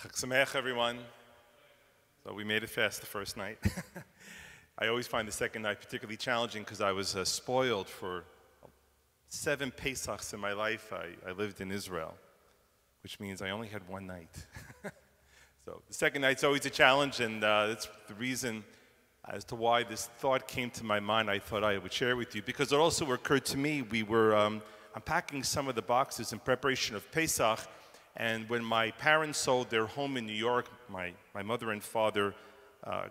Chag Sameach, everyone. So we made it fast the first night. I always find the second night particularly challenging because I was uh, spoiled for seven Pesachs in my life. I, I lived in Israel, which means I only had one night. so the second night's always a challenge, and uh, that's the reason as to why this thought came to my mind. I thought I would share with you because it also occurred to me we were um, unpacking some of the boxes in preparation of Pesach and when my parents sold their home in New York, my, my mother and father uh,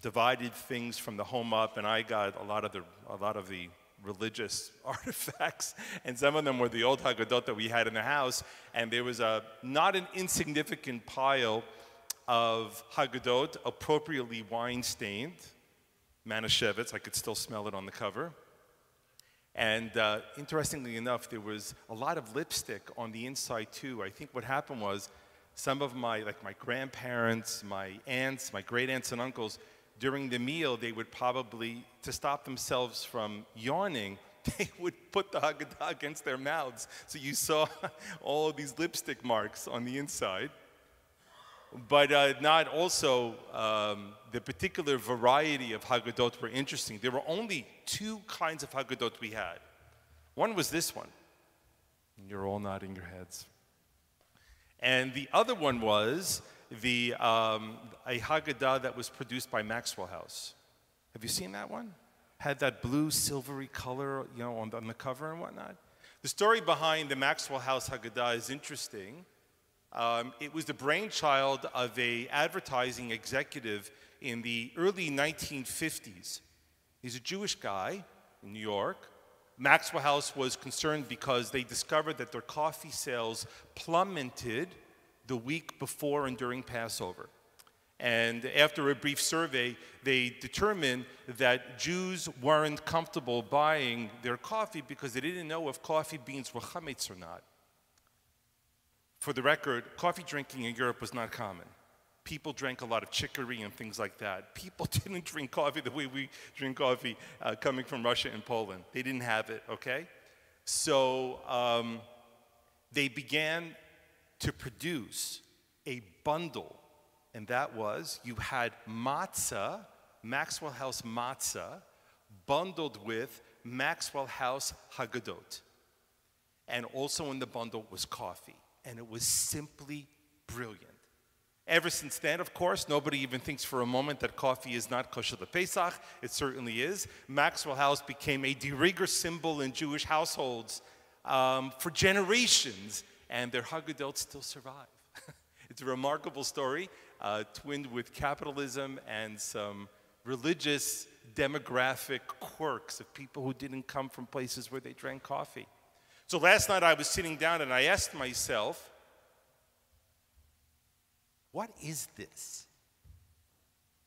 divided things from the home up, and I got a lot of the, a lot of the religious artifacts, and some of them were the old Haggadot that we had in the house, and there was a not an insignificant pile of Haggadot appropriately wine-stained, Manischewitz, I could still smell it on the cover, and uh, interestingly enough, there was a lot of lipstick on the inside too. I think what happened was some of my, like my grandparents, my aunts, my great aunts and uncles, during the meal, they would probably, to stop themselves from yawning, they would put the Haggadah against their mouths. So you saw all these lipstick marks on the inside but uh, not also um, the particular variety of Haggadot were interesting. There were only two kinds of Haggadot we had. One was this one. You're all nodding your heads. And the other one was the, um, a Haggadah that was produced by Maxwell House. Have you seen that one? Had that blue silvery color, you know, on the, on the cover and whatnot. The story behind the Maxwell House Haggadah is interesting um, it was the brainchild of a advertising executive in the early 1950s. He's a Jewish guy in New York. Maxwell House was concerned because they discovered that their coffee sales plummeted the week before and during Passover. And after a brief survey, they determined that Jews weren't comfortable buying their coffee because they didn't know if coffee beans were chametz or not. For the record, coffee drinking in Europe was not common. People drank a lot of chicory and things like that. People didn't drink coffee the way we drink coffee uh, coming from Russia and Poland. They didn't have it, okay? So um, they began to produce a bundle, and that was you had matzah, Maxwell House matzah, bundled with Maxwell House Haggadot. And also in the bundle was coffee and it was simply brilliant. Ever since then, of course, nobody even thinks for a moment that coffee is not kosher the Pesach. It certainly is. Maxwell House became a de rigueur symbol in Jewish households um, for generations, and their Haggadot still survive. it's a remarkable story, uh, twinned with capitalism and some religious demographic quirks of people who didn't come from places where they drank coffee. So last night I was sitting down and I asked myself, what is this?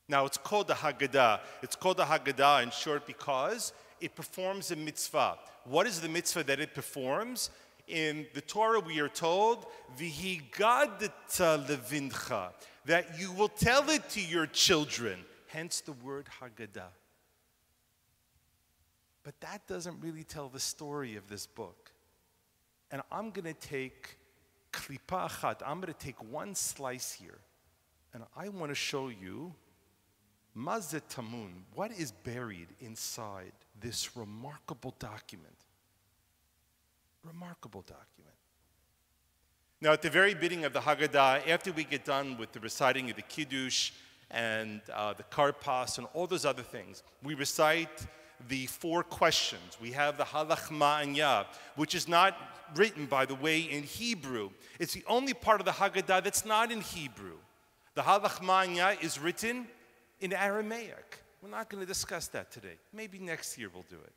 Now it's called the Haggadah. It's called the Haggadah in short because it performs a mitzvah. What is the mitzvah that it performs? In the Torah we are told, Vihigadta levincha, that you will tell it to your children. Hence the word Haggadah. But that doesn't really tell the story of this book. And I'm going to take klipa achat, I'm going to take one slice here, and I want to show you mazet tamun, what is buried inside this remarkable document. Remarkable document. Now, at the very beginning of the Haggadah, after we get done with the reciting of the Kiddush and uh, the Karpas and all those other things, we recite the four questions. We have the Ha Lachma Anya, which is not written, by the way, in Hebrew. It's the only part of the Haggadah that's not in Hebrew. The Ha Lachma Anya is written in Aramaic. We're not going to discuss that today. Maybe next year we'll do it.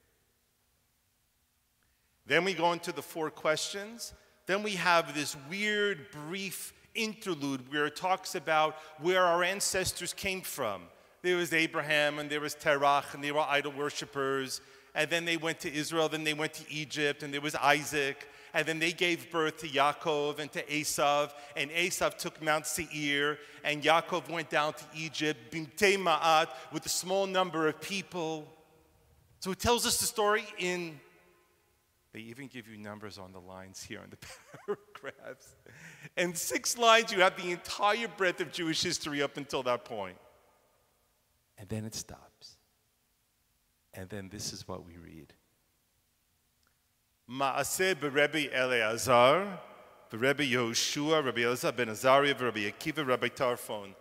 Then we go into the four questions. Then we have this weird, brief interlude where it talks about where our ancestors came from there was Abraham and there was Terach and they were idol worshippers. And then they went to Israel, then they went to Egypt, and there was Isaac. And then they gave birth to Yaakov and to Esav. And Esav took Mount Seir, and Yaakov went down to Egypt, Bimte Ma'at, with a small number of people. So it tells us the story in They even give you numbers on the lines here on the paragraphs. And six lines, you have the entire breadth of Jewish history up until that point. And then it stops. And then this is what we read. Maaseh beRebbe Eleazar, beRebbe Yehoshua, Rabbi Elazar ben Azariah, Rabbi Akiva, Rabbi Tarfon.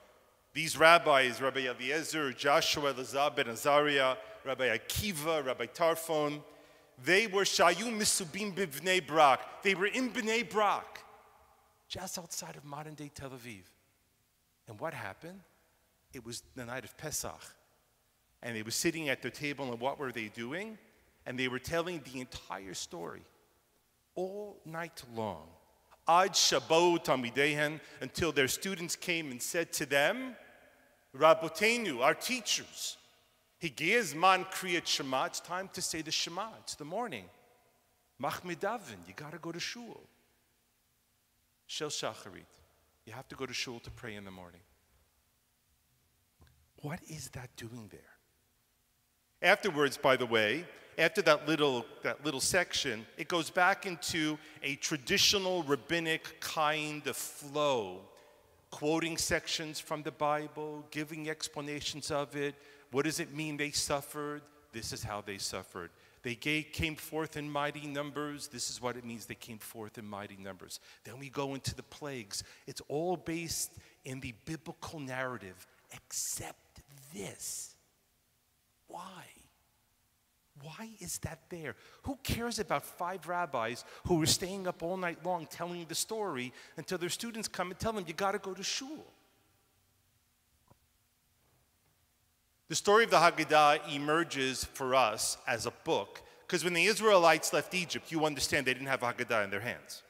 These rabbis, Rabbi Eliezer, Joshua, Elazar ben Azariah, Rabbi Akiva, Rabbi Tarfon, they were Shayu Misubim B'Bnei Brak. They were in Bnei Brak, just outside of modern day Tel Aviv. And what happened? It was the night of Pesach. And they were sitting at their table, and what were they doing? And they were telling the entire story all night long. Ad Shabbat Tamidehen, until their students came and said to them, Rabotenu, our teachers, gives man kriyat Shema. It's time to say the Shema. It's the morning. Machmedavin, you got to go to shul. Shel Shacharit, you have to go to shul to pray in the morning. What is that doing there? Afterwards, by the way, after that little, that little section, it goes back into a traditional rabbinic kind of flow, quoting sections from the Bible, giving explanations of it, what does it mean they suffered? This is how they suffered. They came forth in mighty numbers. This is what it means they came forth in mighty numbers. Then we go into the plagues. It's all based in the biblical narrative, except this. Why? Why is that there? Who cares about five rabbis who were staying up all night long telling the story until their students come and tell them, you got to go to shul? The story of the Haggadah emerges for us as a book because when the Israelites left Egypt, you understand they didn't have a Haggadah in their hands.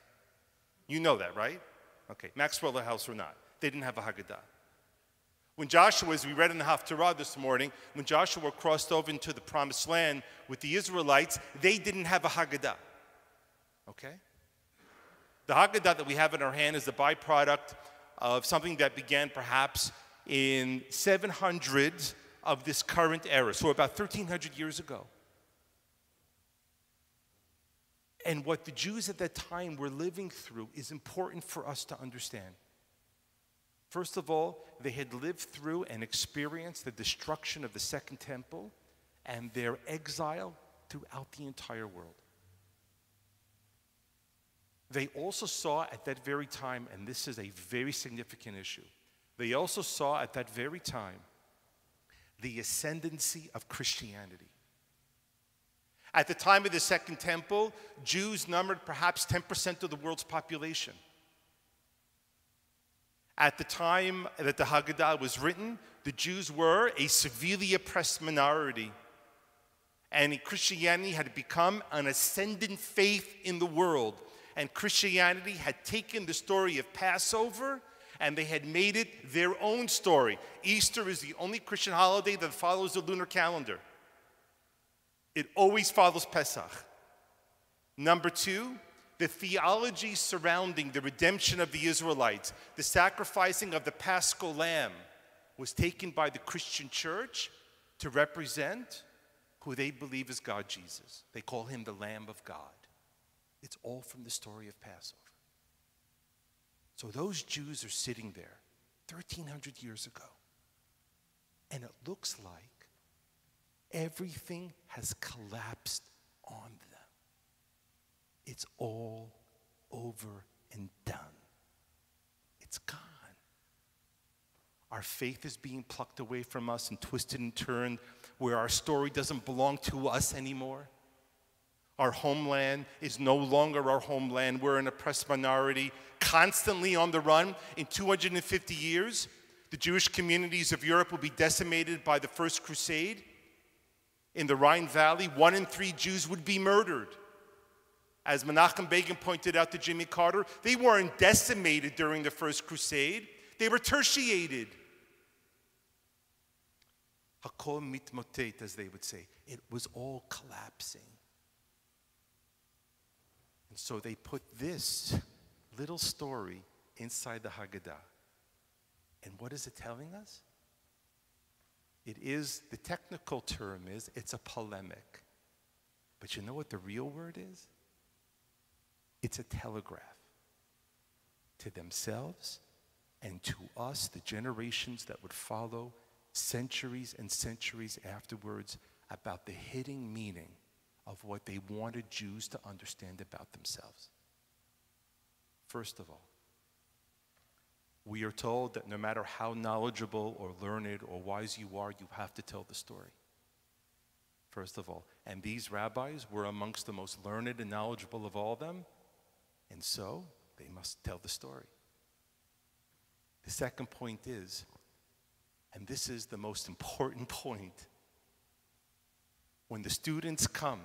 You know that, right? Okay, Maxwell House or not, they didn't have a Haggadah. When Joshua, as we read in the Haftarah this morning, when Joshua crossed over into the promised land with the Israelites, they didn't have a Haggadah. Okay? The Haggadah that we have in our hand is the byproduct of something that began perhaps in 700 of this current era, so about 1300 years ago. And what the Jews at that time were living through is important for us to understand. First of all, they had lived through and experienced the destruction of the Second Temple and their exile throughout the entire world. They also saw at that very time, and this is a very significant issue, they also saw at that very time the ascendancy of Christianity. At the time of the Second Temple, Jews numbered perhaps 10% of the world's population. At the time that the Haggadah was written, the Jews were a severely oppressed minority. And Christianity had become an ascendant faith in the world. And Christianity had taken the story of Passover and they had made it their own story. Easter is the only Christian holiday that follows the lunar calendar, it always follows Pesach. Number two, the theology surrounding the redemption of the Israelites, the sacrificing of the paschal lamb, was taken by the Christian church to represent who they believe is God Jesus. They call him the Lamb of God. It's all from the story of Passover. So those Jews are sitting there 1,300 years ago. And it looks like everything has collapsed on them. It's all over and done. It's gone. Our faith is being plucked away from us and twisted and turned where our story doesn't belong to us anymore. Our homeland is no longer our homeland. We're an oppressed minority, constantly on the run. In 250 years, the Jewish communities of Europe will be decimated by the First Crusade. In the Rhine Valley, one in three Jews would be murdered. As Menachem Begin pointed out to Jimmy Carter, they weren't decimated during the First Crusade, they were tertiated. Hakol mitmotet, as they would say. It was all collapsing. And so they put this little story inside the Haggadah. And what is it telling us? It is, the technical term is, it's a polemic. But you know what the real word is? It's a telegraph to themselves and to us, the generations that would follow centuries and centuries afterwards, about the hidden meaning of what they wanted Jews to understand about themselves. First of all, we are told that no matter how knowledgeable or learned or wise you are, you have to tell the story. First of all. And these rabbis were amongst the most learned and knowledgeable of all them, and so they must tell the story. The second point is, and this is the most important point, when the students come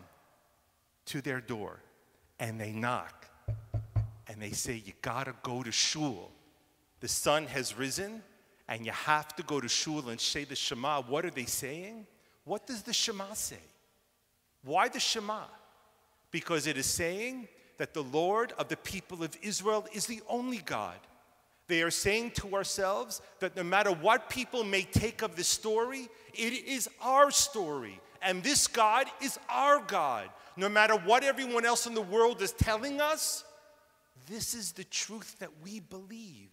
to their door and they knock and they say, You gotta go to shul. The sun has risen and you have to go to shul and say the Shema. What are they saying? What does the Shema say? Why the Shema? Because it is saying that the Lord of the people of Israel is the only God. They are saying to ourselves that no matter what people may take of this story, it is our story. And this God is our God. No matter what everyone else in the world is telling us, this is the truth that we believe.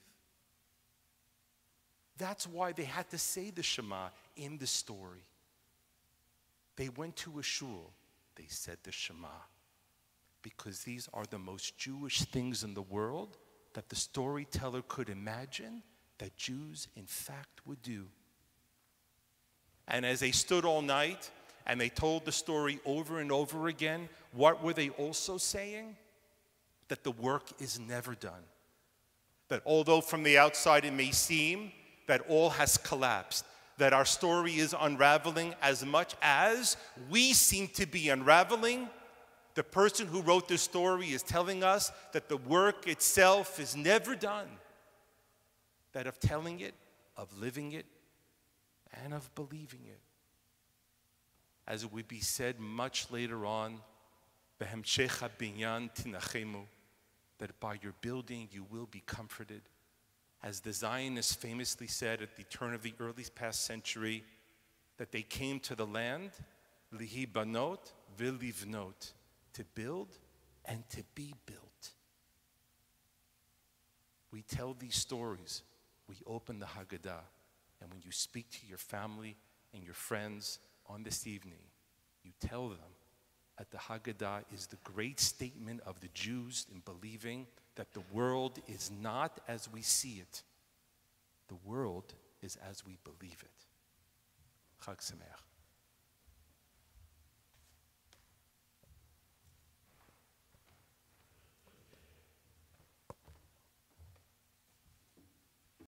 That's why they had to say the Shema in the story. They went to a shul, they said the Shema, because these are the most Jewish things in the world that the storyteller could imagine that Jews, in fact, would do. And as they stood all night and they told the story over and over again, what were they also saying? That the work is never done. That although from the outside it may seem that all has collapsed, that our story is unraveling as much as we seem to be unraveling. The person who wrote this story is telling us that the work itself is never done, that of telling it, of living it, and of believing it. As it would be said much later on, that by your building you will be comforted as the Zionists famously said at the turn of the early past century, that they came to the land, lihi banot vilivnot, to build and to be built. We tell these stories, we open the Haggadah, and when you speak to your family and your friends on this evening, you tell them that the Haggadah is the great statement of the Jews in believing that the world is not as we see it. The world is as we believe it. Chag Sameach.